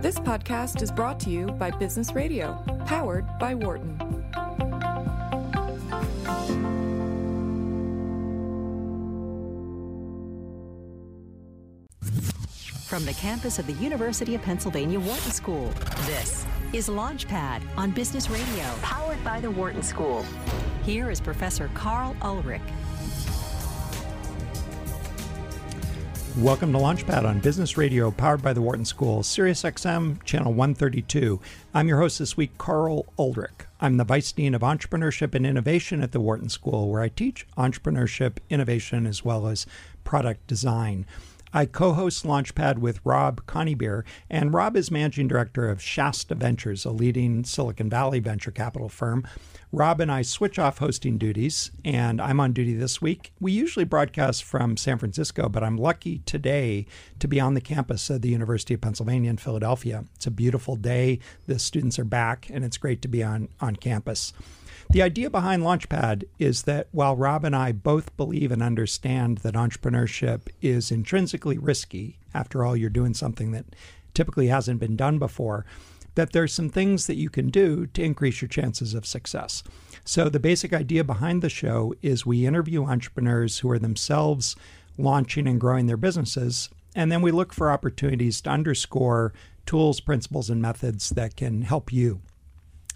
This podcast is brought to you by Business Radio, powered by Wharton. From the campus of the University of Pennsylvania Wharton School, this is Launchpad on Business Radio, powered by the Wharton School. Here is Professor Karl Ulrich. Welcome to Launchpad on Business Radio, powered by the Wharton School, Sirius XM, channel 132. I'm your host this week, Karl Ulrich. I'm the Vice Dean of Entrepreneurship and Innovation at the Wharton School, where I teach entrepreneurship, innovation, as well as product design. I co host Launchpad with Rob Conybeare, and Rob is managing director of Shasta Ventures, a leading Silicon Valley venture capital firm. Rob and I switch off hosting duties, and I'm on duty this week. We usually broadcast from San Francisco, but I'm lucky today to be on the campus of the University of Pennsylvania in Philadelphia. It's a beautiful day. The students are back, and it's great to be on, on campus. The idea behind Launchpad is that while Rob and I both believe and understand that entrepreneurship is risky, after all, you're doing something that typically hasn't been done before, that there's some things that you can do to increase your chances of success. So, the basic idea behind the show is we interview entrepreneurs who are themselves launching and growing their businesses, and then we look for opportunities to underscore tools, principles, and methods that can help you.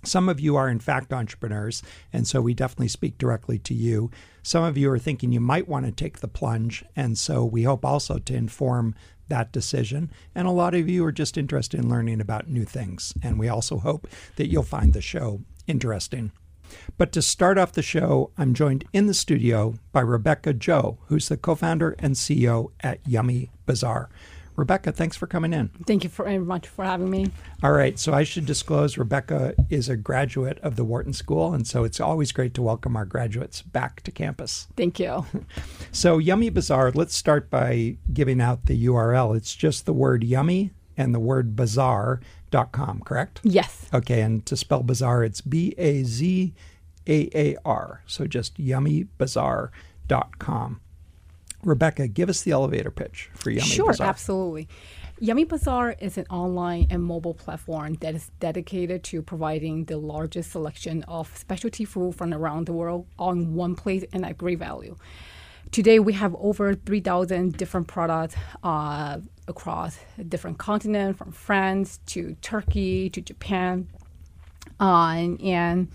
Some of you are, in fact, entrepreneurs, and so we definitely speak directly to you. Some of you are thinking you might want to take the plunge, and so we hope also to inform that decision. And a lot of you are just interested in learning about new things, and we also hope that you'll find the show interesting. But to start off the show, I'm joined in the studio by Rebecca Zhou, who's the co founder and CEO at Yummy Bazaar. Rebecca, thanks for coming in. Thank you very much for having me. All right, so I should disclose Rebecca is a graduate of the Wharton School, and so it's always great to welcome our graduates back to campus. Thank you. so, Yummy Bazaar, let's start by giving out the URL. It's just the word yummy and the word bazaar.com, correct? Yes. Okay, and to spell bazaar, it's B A Z A A R. So just yummybazaar.com. Rebecca, give us the elevator pitch for Yummy sure, Bazaar. Sure, absolutely. Yummy Bazaar is an online and mobile platform that is dedicated to providing the largest selection of specialty food from around the world on one place and at great value. Today, we have over 3,000 different products uh, across different continents, from France to Turkey to Japan. Uh, and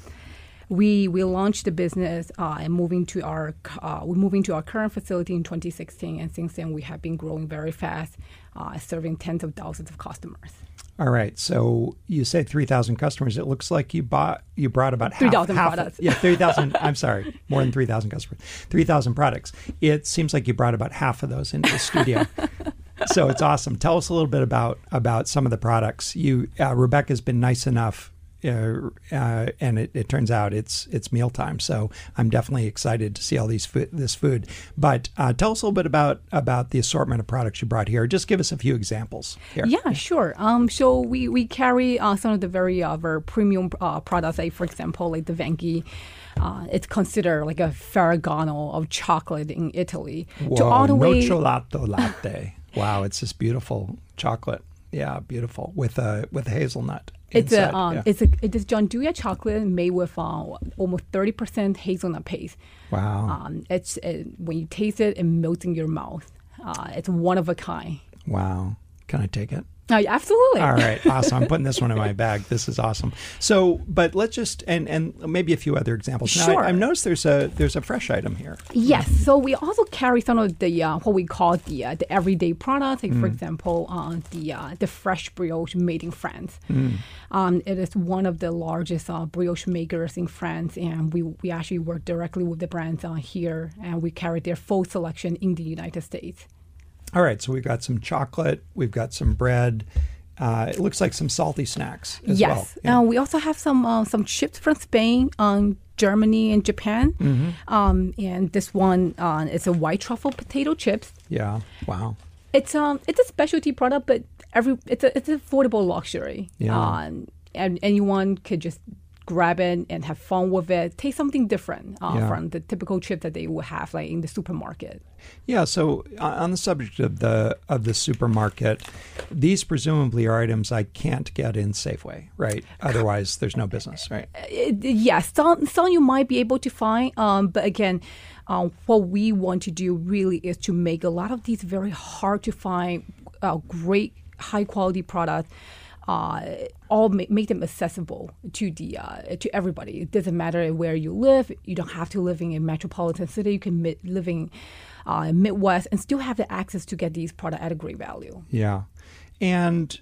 we we launched the business uh, and moving to our uh, we're moving to our current facility in 2016, and since then we have been growing very fast, uh, serving tens of thousands of customers. All right, so you say 3,000 customers. It looks like you bought you brought about 3,000 products. yeah, 3,000. I'm sorry, more than 3,000 customers. 3,000 products. It seems like you brought about half of those into the studio. so it's awesome. Tell us a little bit about about some of the products. You uh, Rebecca's been nice enough uh, uh, and it, it, turns out it's it's mealtime. So I'm definitely excited to see all these food, this food. But uh, tell us a little bit about about the assortment of products you brought here. Just give us a few examples. Here. Yeah, sure. Um, so we we carry uh, some of the very uh, very premium uh, products, like for example, like the Venchi. it's considered like a Ferragamo of chocolate in Italy. Whoa, to all the way nocciolato latte. wow, it's this beautiful chocolate. Yeah, beautiful with a with a hazelnut. It's inside. a um, yeah. it's a it is John Gianduja chocolate made with uh, almost thirty percent hazelnut paste. Wow! Um, it's it, when you taste it, it melts in your mouth. Uh, it's one of a kind. Wow! Can I take it? Uh, absolutely. All right, awesome. I'm putting this one in my bag. This is awesome. So, but let's just and and maybe a few other examples. Now, sure. I, have noticed there's a there's a fresh item here. Yes. So we also carry some of the uh, what we call the uh, the everyday products. Like mm. for example, uh, the uh, the fresh brioche made in France. Mm. Um, it is one of the largest uh, brioche makers in France, and we we actually work directly with the brands here, and we carry their full selection in the United States. All right, so we've got some chocolate, we've got some bread. Uh, it looks like some salty snacks as yes. well. Yes, yeah. uh, we also have some uh, some chips from Spain, um, Germany, and Japan. Mm-hmm. Um, and this one uh, is a white truffle potato chips. Yeah. Wow. It's um it's a specialty product, but every it's a it's affordable luxury. Yeah. Um, and anyone could just grab it and have fun with it. Taste something different uh, Yeah. from the typical chip that they would have like in the supermarket. Yeah. So uh, on the subject of the of the supermarket, these presumably are items I can't get in Safeway, right? Otherwise, there's no business, right? yes, some some you might be able to find, um, but again, um, what we want to do really is to make a lot of these very hard to find, uh, great high quality products. Uh, all make, them accessible to the uh, to everybody. It doesn't matter where you live. You don't have to live in a metropolitan city. You can live in uh, Midwest and still have the access to get these products at a great value. Yeah, and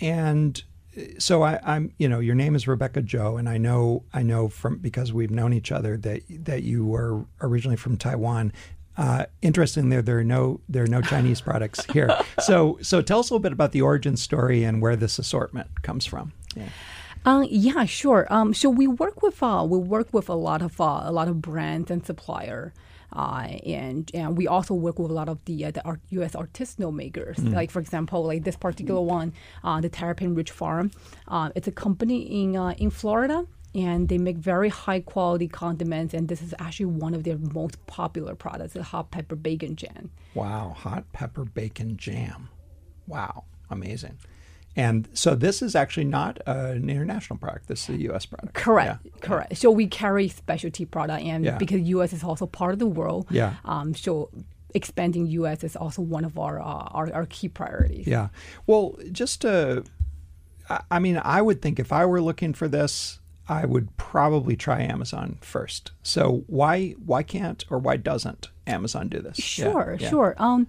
and uh, so I, I'm you know your name is Rebecca Zhou, and I know I know from because we've known each other that that you were originally from Taiwan. Uh, interesting there there are no there are no Chinese products here. So so tell us a little bit about the origin story and where this assortment comes from. Yeah. Um, yeah, sure. Um, so we work with uh, we work with a lot of uh, a lot of brands and supplier, uh, and and we also work with a lot of the uh, the art, U.S. artisanal makers. Like for example, like this particular one, uh, the Terrapin Ridge Farm. Uh, it's a company in uh, in Florida. And they make very high quality condiments, and this is actually one of their most popular products, the hot pepper bacon jam. Wow, hot pepper bacon jam. Wow, amazing. And so this is actually not an international product. This is a U.S. product. Correct, Yeah. correct. So we carry specialty product, and Yeah. because U.S. is also part of the world, Yeah. Um, so expanding U.S. is also one of our uh, our, our key priorities. Yeah. Well, just to, I mean, I would think if I were looking for this, I would probably try Amazon first. So why why can't or why doesn't Amazon do this? Sure, yeah. sure. Um,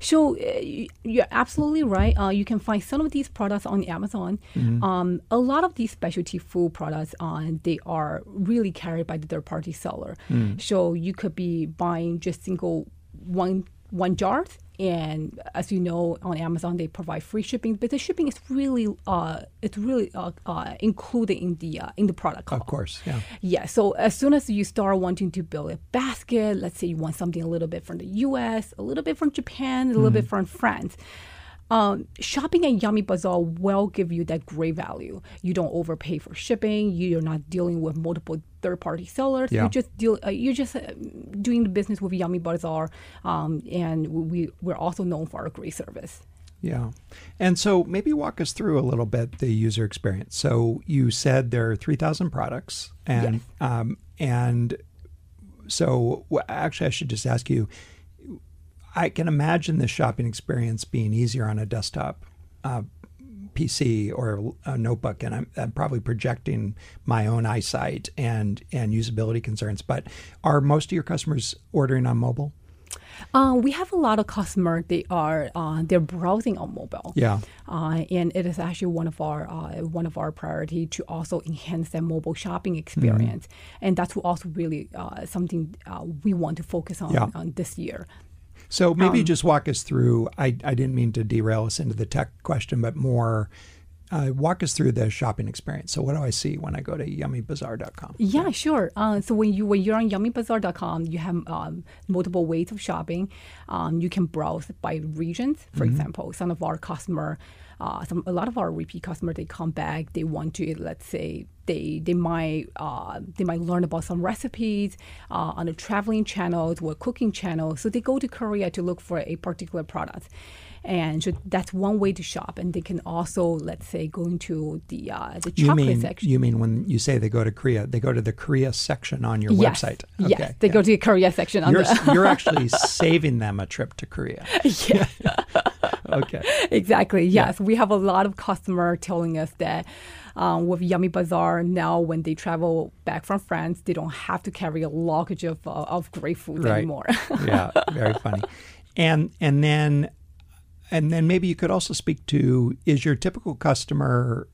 so uh, you're absolutely right. Uh, you can find some of these products on Amazon. Mm-hmm. Um, a lot of these specialty food products, uh, they are really carried by the third-party seller. Mm. So you could be buying just single one one jar, and as you know, on Amazon they provide free shipping, but the shipping is really uh, it's really uh, uh, included in the uh, in the product cost. Of course. Yeah. Yeah. So as soon as you start wanting to build a basket, let's say you want something a little bit from the U.S., a little bit from Japan, a little bit from France. Um, shopping at Yummy Bazaar will give you that great value. You don't overpay for shipping. You're not dealing with multiple third-party sellers. Yeah. You just deal. Uh, you're just uh, doing the business with Yummy Bazaar, um, and we we're also known for our great service. Yeah. And so maybe walk us through a little bit the user experience. So you said there are 3,000 products and um, and so actually I should just ask you I can imagine the shopping experience being easier on a desktop uh, PC or a notebook, and I'm, I'm probably projecting my own eyesight and and usability concerns. But are most of your customers ordering on mobile? Uh, we have a lot of customers. They are uh, they're browsing on mobile. Yeah. Uh, and it is actually one of our uh, one of our priority to also enhance that mobile shopping experience, and that's also really uh, something uh, we want to focus on, Yeah. on this year. So maybe just walk us through. I, I didn't mean to derail us into the tech question, but more uh, walk us through the shopping experience. So what do I see when I go to yummybazaar.com? Yeah, sure. Uh, so when you when you're on yummybazaar.com, you have um, multiple ways of shopping. Um, you can browse by regions. For example, some of our customer, uh, some a lot of our repeat customers, they come back. They want to let's say they they might uh, they might learn about some recipes uh, on the traveling channels or cooking channels. So they go to Korea to look for a particular product. And so that's one way to shop, and they can also, let's say, go into the uh, the You mean section. you mean when you say they go to Korea, they go to the Korea section on your yes. website? Yes, they yeah. go to the Korea section on You're, the. you're actually saving them a trip to Korea. yeah, Okay. exactly. Yes, we have a lot of customer telling us that um, with Yummy Bazaar now, when they travel back from France, they don't have to carry a luggage of uh, of great food Right. anymore. yeah, very funny. And and then and then maybe you could also speak to is your typical customer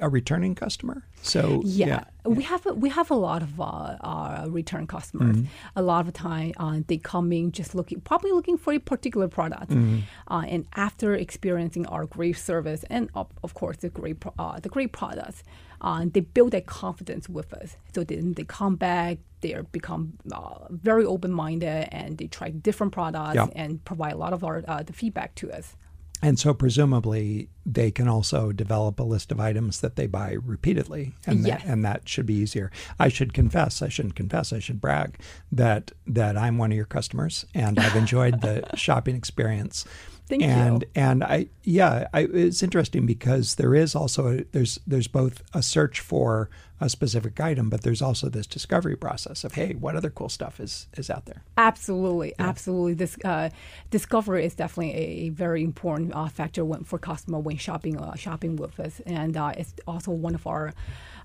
a, returning customer? So Yeah. we have a, we have a lot of uh, uh, return customers. Mm-hmm. A lot of the time, uh, they come in just looking, probably looking for a particular product, Mm-hmm. uh, and after experiencing our great service and of, of course the great uh, the great products, uh, they build that confidence with us. So then they come back. They become uh, very open minded and they try different products Yeah. and provide a lot of our uh, the feedback to us. And so presumably they can also develop a list of items that they buy repeatedly, and Yes. that, and that should be easier. I should confess, I shouldn't confess, I should brag that that I'm one of your customers, and I've enjoyed the shopping experience. Thank and, you. And I, yeah, I, it's interesting because there is also a, there's there's both a search for a specific item, but there's also this discovery process of hey, what other cool stuff is is out there? Absolutely, absolutely. This uh, discovery is definitely a, a very important uh, factor when, for customer when shopping uh, shopping with us, and uh, it's also one of our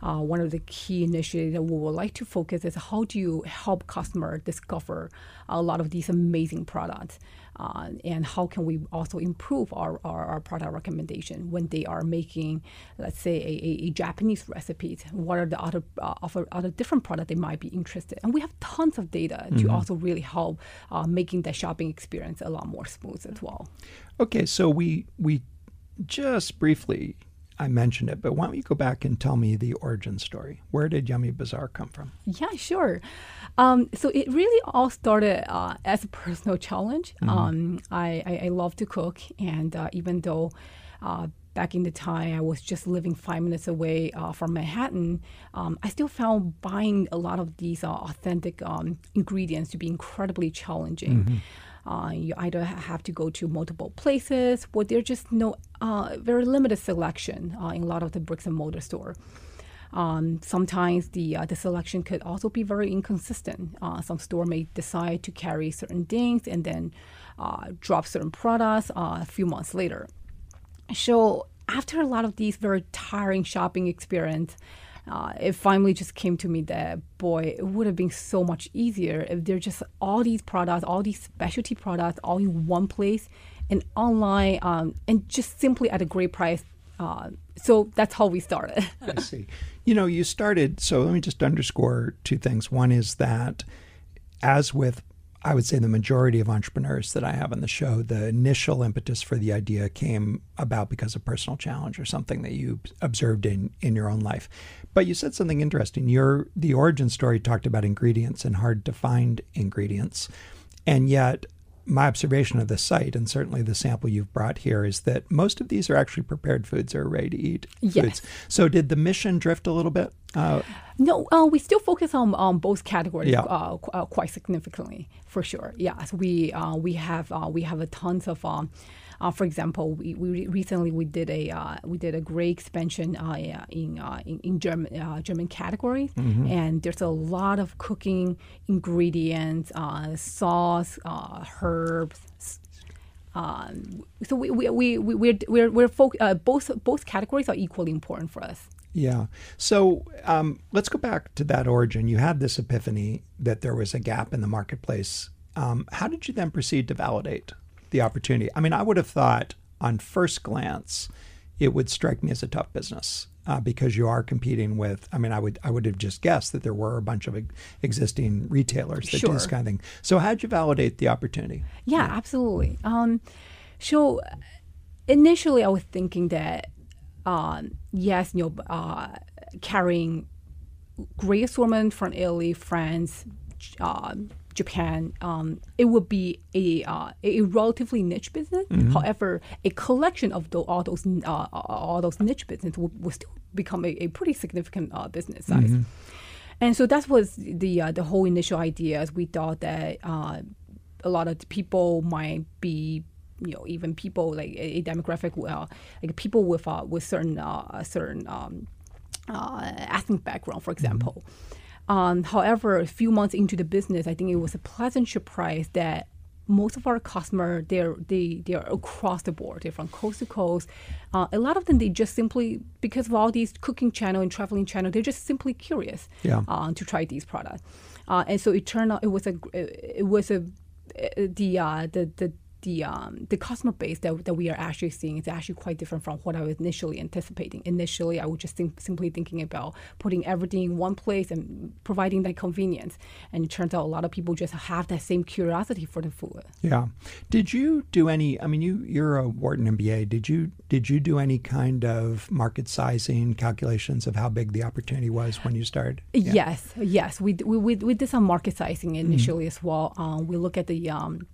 uh, one of the key initiatives that we would like to focus is how do you help customer discover a lot of these amazing products. Uh, and how can we also improve our, our, our product recommendation when they are making, let's say, a, a, a Japanese recipe? What are the other uh, other, other different products they might be interested? And we have tons of data to also really help uh, making the shopping experience a lot more smooth as well. Okay, so we we just briefly I mentioned it, but why don't you go back and tell me the origin story? Where did Yummy Bazaar come from? Yeah, sure. Um, so it really all started uh, as a personal challenge. Um, I, I, I love to cook, and uh, even though uh, back in the time I was just living five minutes away uh, from Manhattan, um, I still found buying a lot of these uh, authentic um, ingredients to be incredibly challenging. Uh, you either have to go to multiple places, or there's just no uh, very limited selection uh, in a lot of the bricks and mortar store. Um, sometimes the uh, the selection could also be very inconsistent. Uh, some store may decide to carry certain things and then uh, drop certain products a few months later. So after a lot of these very tiring shopping experience, uh, it finally just came to me that boy, it would have been so much easier if there just all these products, all these specialty products, all in one place and online, um, and just simply at a great price. Uh, so that's how we started. I see. You know, you started, so let me just underscore two things. One is that, as with, I would say, the majority of entrepreneurs that I have on the show, the initial impetus for the idea came about because of personal challenge or something that you observed in, in your own life. But you said something interesting. Your the origin story talked about ingredients and hard to find ingredients. And yet my observation of the site and certainly the sample you've brought here is that most of these are actually prepared foods or ready to eat Yes. foods. So did the mission drift a little bit? Uh, No, uh, we still focus on um, both categories Yeah. uh, qu- uh, quite significantly, for sure. Yes, we uh, we have uh, we have a tons of. Um, for example, we, we recently we did a uh, we did a great expansion uh, in, uh, in in German uh, German categories, and there's a lot of cooking ingredients, uh, sauce, uh, herbs, um, so we we we we we're we're, we're foc- uh, both both categories are equally important for us. Yeah. So um, let's go back to that origin. You had this epiphany that there was a gap in the marketplace. Um, how did you then proceed to validate the opportunity? I mean, I would have thought on first glance it would strike me as a tough business uh, because you are competing with. I mean, I would I would have just guessed that there were a bunch of existing retailers that do this kind of thing. So how'd you validate the opportunity? Yeah, absolutely. Um, so initially, I was thinking that um, yes, you know, uh, carrying great assortment from Italy, France, uh, Japan, um, it would be a uh, a relatively niche business. However, a collection of tho- all those uh, all those niche business would, still become a, a pretty significant uh, business size. And so that was the uh, the whole initial idea. As we thought that uh, a lot of people might be, you know, even people like a, demographic, uh, like people with uh, with certain uh, certain um, uh, ethnic background, for example. Um, however, a few months into the business, I think it was a pleasant surprise that most of our customer they're they they're across the board. They're from coast to coast. Uh, a lot of them they just simply because of all these cooking channel and traveling channel, they're just simply curious Yeah. uh, to try these products. Uh, and so it turned out it was a it was a the uh, the the the um, the customer base that, that we are actually seeing is actually quite different from what I was initially anticipating. Initially, I was just think, simply thinking about putting everything in one place and providing that convenience. And it turns out a lot of people just have that same curiosity for the food. Yeah. Did you do any? I mean, you you're a Wharton MBA. Did you did you do any kind of market sizing calculations of how big the opportunity was when you started? Yes, yes, we, we, we, we did some market sizing initially as well. Um, we look at the um,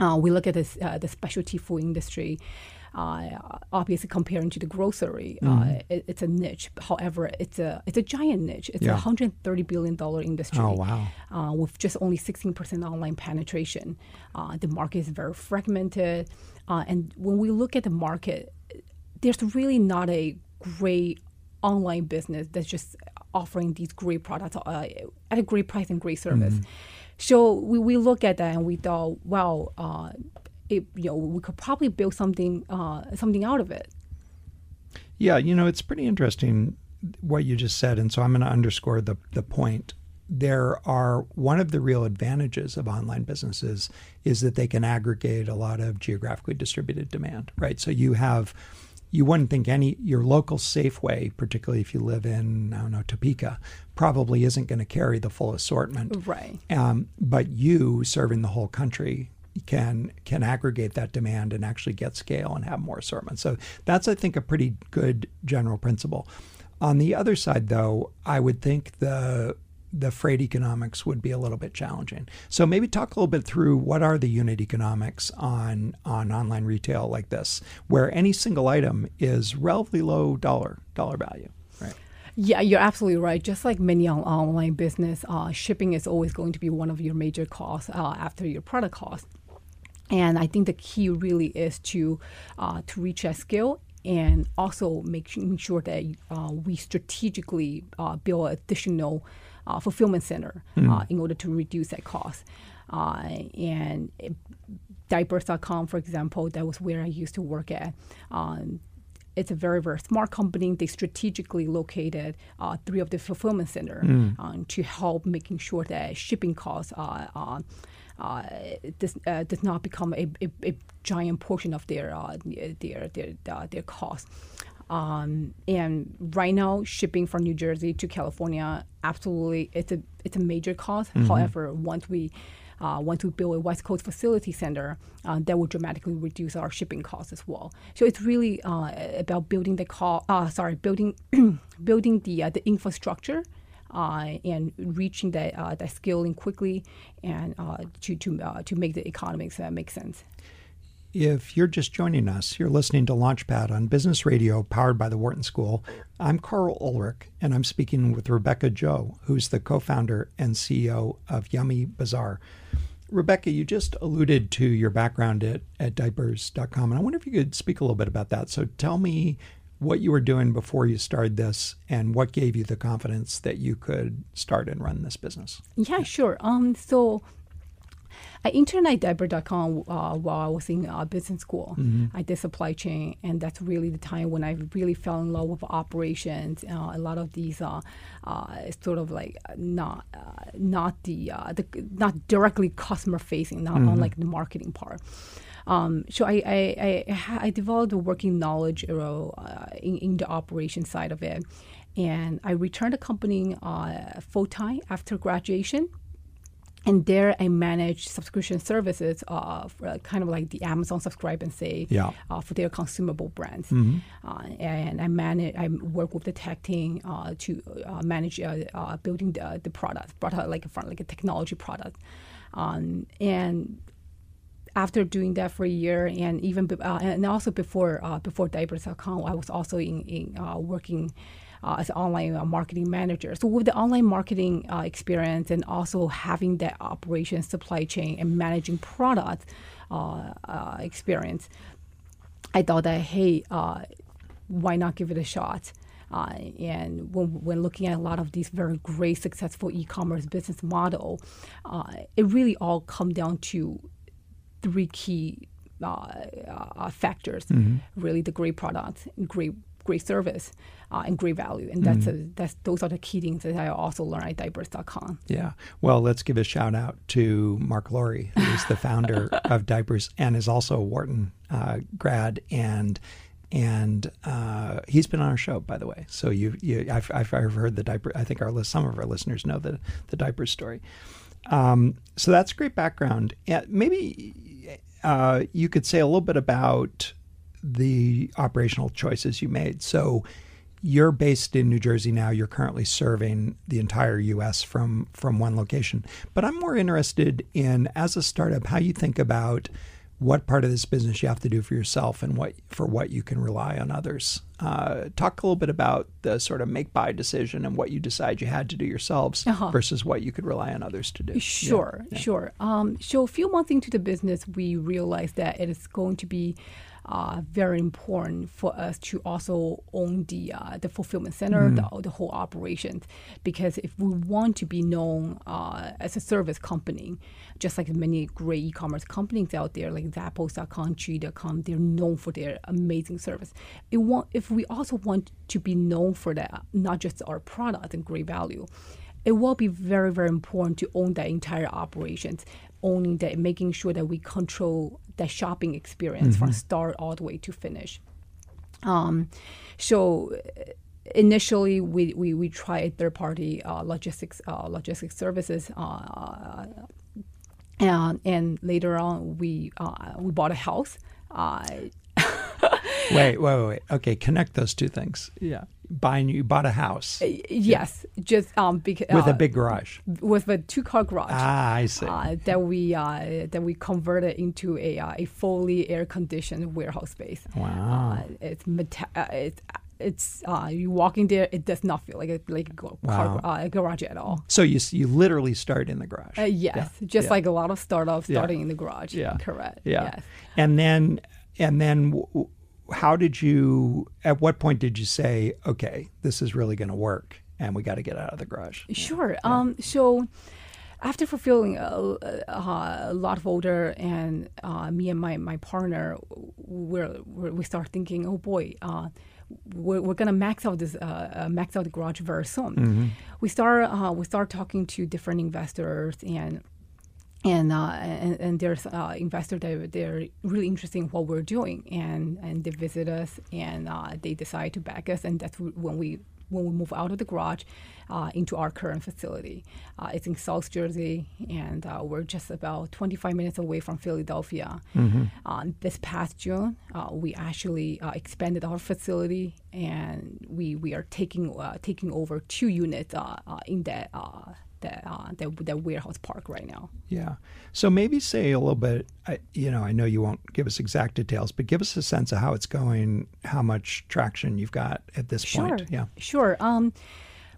uh, we look at this, uh, the specialty food industry. Uh, obviously, comparing to the grocery, uh, it, it's a niche. However, it's a it's a giant niche. It's Yeah. a 130 billion dollar industry. Oh, wow. Uh, with just only 16% online penetration, uh, the market is very fragmented. Uh, and when we look at the market, there's really not a great online business that's just offering these great products uh, at a great price and great service. So we, we look at that and we thought, wow, uh, it, you know, we could probably build something uh, something out of it. Yeah, you know, it's pretty interesting what you just said. And so I'm going to underscore the, the point. There are one of the real advantages of online businesses is that they can aggregate a lot of geographically distributed demand, right? So you have, you wouldn't think any, your local Safeway, particularly if you live in, I don't know, Topeka, probably isn't going to carry the full assortment. Right. Um, but you serving the whole country can can aggregate that demand and actually get scale and have more assortment. So that's I think a pretty good general principle. On the other side though, I would think the the freight economics would be a little bit challenging. So maybe talk a little bit through what are the unit economics on on online retail like this, where any single item is relatively low dollar dollar value. Right. Yeah, you're absolutely right. Just like many online business, uh, shipping is always going to be one of your major costs uh, after your product cost. And I think the key really is to uh, to reach that scale and also making sure that uh, we strategically uh, build additional uh, fulfillment center uh, in order to reduce that cost. Uh, and it- diapers.com, for example, that was where I used to work at. Um, it's a very very smart company. They strategically located uh, three of the fulfillment center um, to help making sure that shipping costs uh, uh, uh, does, uh, does not become a, a, a giant portion of their uh, their their their cost. Um, and right now, shipping from New Jersey to California, absolutely, it's a it's a major cost. However, once we uh, once we build a West Coast facility center, uh, that will dramatically reduce our shipping costs as well. So it's really uh, about building the co- uh, sorry, building building the uh, the infrastructure. Uh, and reaching that uh, that scaling quickly, and uh, to to uh, to make the economics make sense. If you're just joining us, you're listening to Launchpad on Business Radio powered by the Wharton School. I'm Karl Ulrich, and I'm speaking with Rebecca Zhou, who's the co founder and CEO of Yummy Bazaar. Rebecca, you just alluded to your background at, at diapers.com, and I wonder if you could speak a little bit about that. So tell me what you were doing before you started this and what gave you the confidence that you could start and run this business. Yeah, sure. Um, so I interned at diaper.com uh, while I was in uh, business school. I did supply chain, and that's really the time when I really fell in love with operations. Uh, a lot of these uh, uh, sort of like not uh, not the, uh, the not directly customer facing, not on like the marketing part. Um, so I, I, I, I developed a working knowledge uh, in, in the operation side of it. And I returned the company uh, full time after graduation. And there I manage subscription services, of uh, kind of like the Amazon Subscribe and Save Yeah. uh, for their consumable brands. Uh, and I manage, I work with the tech team uh, to uh, manage uh, uh, building the, the product, product like a front, like a technology product. Um, and after doing that for a year, and even uh, and also before uh, before diapers.com, I was also in, in uh, working uh, as an online uh, marketing manager. So with the online marketing uh, experience and also having that operation supply chain and managing product uh, uh, experience, I thought that hey, uh, why not give it a shot? And when, when looking at a lot of these very great successful e-commerce business model, it really all come down to three key uh, uh, factors. Really, the great product, great great service, uh, and great value. And that's a, that's those are the key things that I also learned at diapers.com. Yeah. Well, let's give a shout out to Marc Lore, who's the founder of Diapers and is also a Wharton uh, grad and and uh, he's been on our show, by the way. So you, you I've, I've I've heard the diaper. I think our list, some of our listeners know the the diapers story. Um, so that's great background. Yeah, maybe uh, you could say a little bit about the operational choices you made. So you're based in New Jersey now. You're currently serving the entire U.S. from from one location. But I'm more interested in, as a startup, how you think about what part of this business you have to do for yourself and what for what you can rely on others. Uh, talk a little bit about the sort of make buy decision and what you decide you had to do yourselves Uh-huh. versus what you could rely on others to do. Yeah. Sure, sure. Um, so a few months into the business, we realized that it is going to be uh, very important for us to also own the uh, the fulfillment center, the, the whole operations, because if we want to be known uh, as a service company, just like many great e-commerce companies out there, like Zappos.com, Chewy.com, they're known for their amazing service. It want, if we also want to be known for that, not just our product and great value, it will be very very important to own that entire operations owning that making sure that we control the shopping experience from start all the way to finish. Um, so uh, initially we, we, we tried third party uh, logistics uh, logistics services uh, and, and later on we uh, we bought a house. Uh, Wait, wait, wait, wait. Okay, connect those two things. Yeah. Buying you bought a house yes just um because with uh, a big garage. with a two car garage Ah, I see. uh, that we uh, that we converted into a uh, a fully air conditioned warehouse space. Wow. Uh, it's meta- uh, it's it's uh, you walk in there, it does not feel like a like a car, Wow. uh, garage at all. so you you literally start in the garage. Uh, yes, Yeah, just yeah. like a lot of startups Yeah. starting in the garage. Yeah. correct. Yeah. Yes. And then and then w- w- how did you at what point did you say, okay, this is really going to work and we got to get out of the garage? Sure. Um, so after fulfilling a, a, a lot of order, and uh, me and my, my partner, we're, we're, we start thinking, oh boy, uh, we're, we're gonna max out this uh, uh, max out the garage very soon. We start uh, we start talking to different investors and. And, uh, and and there's uh, investors that they're really interested in what we're doing, and, and they visit us, and uh, they decide to back us, and that's when we when we move out of the garage uh, into our current facility. Uh, it's in South Jersey, and uh, we're just about 25 minutes away from Philadelphia. Uh, this past June, uh, we actually uh, expanded our facility, and we, we are taking uh, taking over two units uh, uh, in that. That, uh, that that warehouse park right now. Yeah. So maybe say a little bit, I, you know, I know you won't give us exact details, but give us a sense of how it's going, how much traction you've got at this point. Yeah. Sure. Um,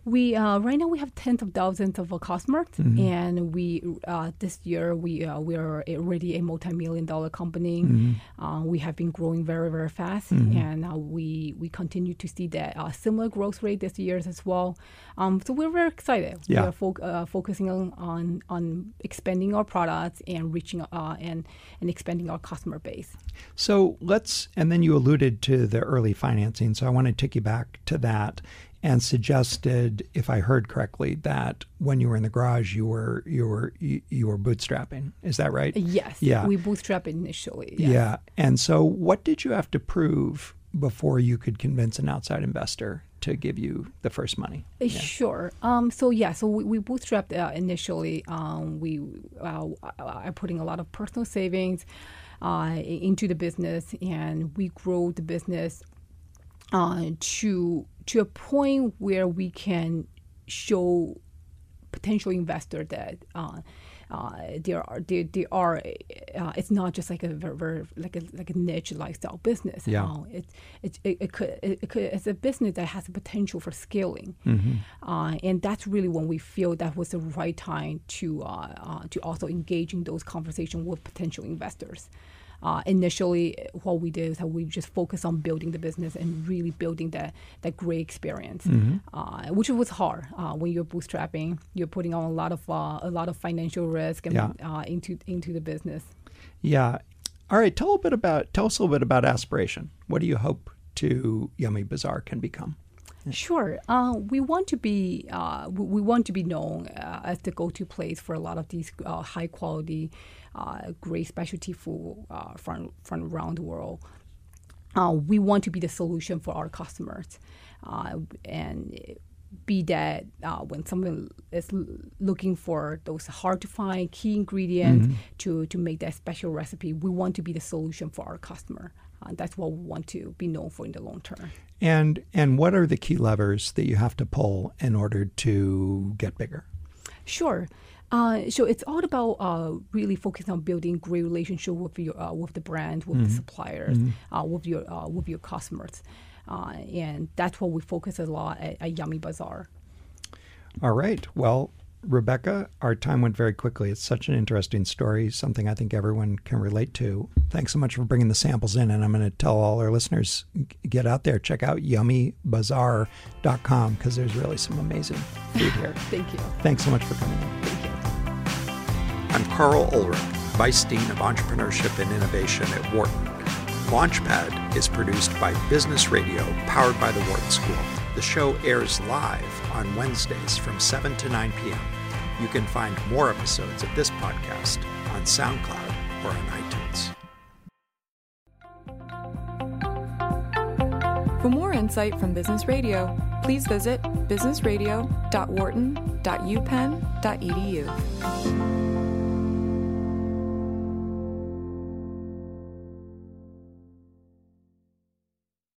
we uh, right now we have tens of thousands of uh, customers, Mm-hmm. and we uh, this year we uh, we are already a multi-million dollar company. Mm-hmm. Uh, we have been growing very very fast, and uh, we we continue to see that uh, similar growth rate this year as well. Um, so we're very excited. Yeah. We are fo- uh, focusing on, on on expanding our products and reaching uh, and and expanding our customer base. So let's, and then you alluded to the early financing. So I want to take you back to that and suggested, if I heard correctly, that when you were in the garage, you were you were you, you were bootstrapping. Is that right? Yes. Yeah. We bootstrap initially. yes. Yeah. And so, what did you have to prove before you could convince an outside investor to give you the first money? Uh, Sure. Um, so yeah, so we, we bootstrapped uh, initially. Um, we uh, are putting a lot of personal savings uh, into the business, and we grow the business uh, to to a point where we can show potential investor that uh, uh, there are there, there are uh, it's not just like a very, very like a like a niche lifestyle business. Yeah. Uh, it, it, it, it could it, it could it's a business that has the potential for scaling, uh, and that's really when we feel that was the right time to uh, uh, to also engage in those conversations with potential investors. Uh, initially, what we did is that we just focused on building the business and really building that that great experience, uh, which was hard. Uh, when you're bootstrapping, you're putting on a lot of uh, a lot of financial risk and, Yeah. uh, into into the business. Yeah. All right. Tell a bit about tell us a little bit about aspiration. What do you hope to Yummy Bazaar can become? Sure. Uh, we want to be uh, we, want to be known uh, as the go-to place for a lot of these uh, high-quality, uh, great specialty food uh, from from around the world. Uh, we want to be the solution for our customers, uh, and be that uh, when someone is looking for those hard to find key ingredients to to make that special recipe, we want to be the solution for our customer. Uh, that's what we want to be known for in the long term. And and what are the key levers that you have to pull in order to get bigger? Sure. Uh, so it's all about uh, really focusing on building great relationship with your uh, with the brand, with the suppliers, uh, with your uh, with your customers, uh, and that's what we focus a lot at, at Yummy Bazaar. All right. Well, Rebecca, our time went very quickly. It's such an interesting story, something I think everyone can relate to. Thanks so much for bringing the samples in. And I'm going to tell all our listeners get out there, check out yummybazaar.com because there's really some amazing food here. Thank you. Thanks so much for coming in. Thank you. I'm Karl Ulrich, Vice Dean of Entrepreneurship and Innovation at Wharton. Launchpad is produced by Business Radio, powered by the Wharton School. The show airs live on Wednesdays from 7 to 9 p.m. You can find more episodes of this podcast on SoundCloud or on iTunes. For more insight from Business Radio, please visit businessradio.wharton.upenn.edu.